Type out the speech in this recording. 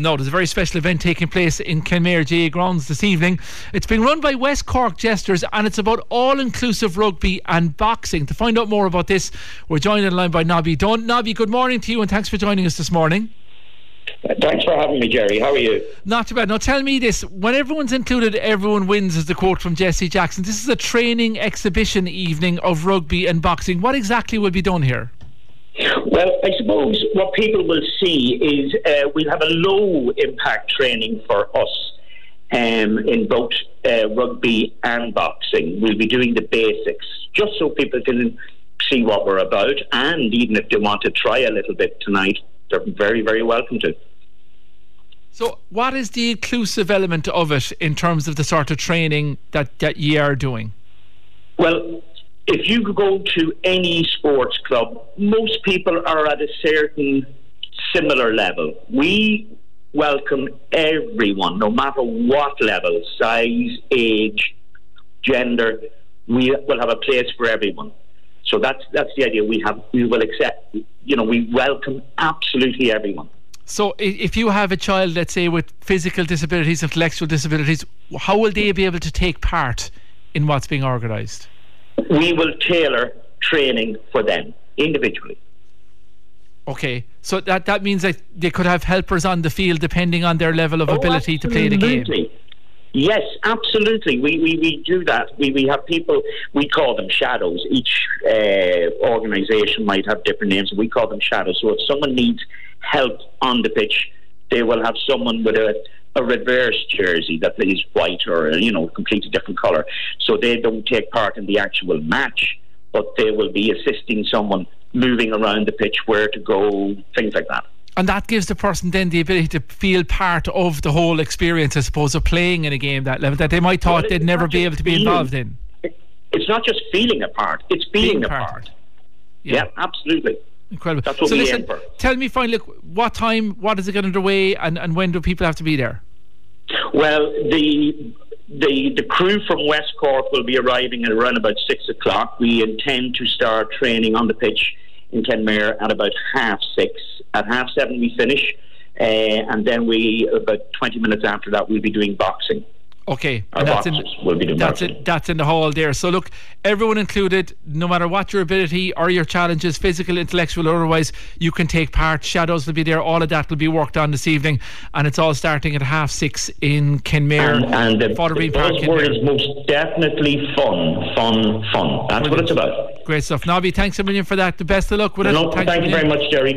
No, there's a very special event taking place in Kenmare GAA Grounds this evening. It's being run by West Cork Jesters and it's about all inclusive rugby and boxing. To find out more about this, we're joined in line by Nobby Dunn. Nobby, good morning to you and thanks for joining us this morning. Uh, thanks for having me, Jerry. How are you? Not too bad. Now tell me this when everyone's included, everyone wins, is the quote from Jesse Jackson. This is a training exhibition evening of rugby and boxing. What exactly will be done here? Well, I suppose what people will see is uh, we'll have a low impact training for us um, in both uh, rugby and boxing. We'll be doing the basics just so people can see what we're about. And even if they want to try a little bit tonight, they're very, very welcome to. So, what is the inclusive element of it in terms of the sort of training that, that you are doing? Well, if you go to any sports club, most people are at a certain similar level. We welcome everyone, no matter what level, size, age, gender. We will have a place for everyone. So that's that's the idea. We have we will accept. You know, we welcome absolutely everyone. So, if you have a child, let's say, with physical disabilities, intellectual disabilities, how will they be able to take part in what's being organised? We will tailor training for them individually. Okay, so that that means that they could have helpers on the field depending on their level of oh, ability absolutely. to play the game. Yes, absolutely. We, we, we do that. We, we have people, we call them shadows. Each uh, organisation might have different names. We call them shadows. So if someone needs help on the pitch, they will have someone with a, a reverse jersey that is white or you know completely different color. So they don't take part in the actual match, but they will be assisting someone moving around the pitch, where to go, things like that. And that gives the person then the ability to feel part of the whole experience, I suppose, of playing in a game that level that they might thought well, they'd never be able to be feeling, involved in. It's not just feeling a part; it's being, being a part. part. Yeah. yeah, absolutely. Incredible. That's what so we listen, aim for. Tell me finally, what time, what is it going underway, and, and when do people have to be there? Well, the the the crew from West Cork will be arriving at around about six o'clock. We intend to start training on the pitch in Kenmare at about half six. At half seven we finish, uh, and then we about twenty minutes after that we'll be doing boxing. Okay, Our that's in, that's it. That's in the hall there. So look, everyone included, no matter what your ability or your challenges, physical, intellectual, or otherwise, you can take part. Shadows will be there. All of that will be worked on this evening, and it's all starting at half six in Kenmare. And, and the, the buzzword is most definitely fun, fun, fun. That's Brilliant. what it's about. Great stuff, Nobby. Thanks a million for that. The best of luck with no, it. Thanks thank you very much, Jerry.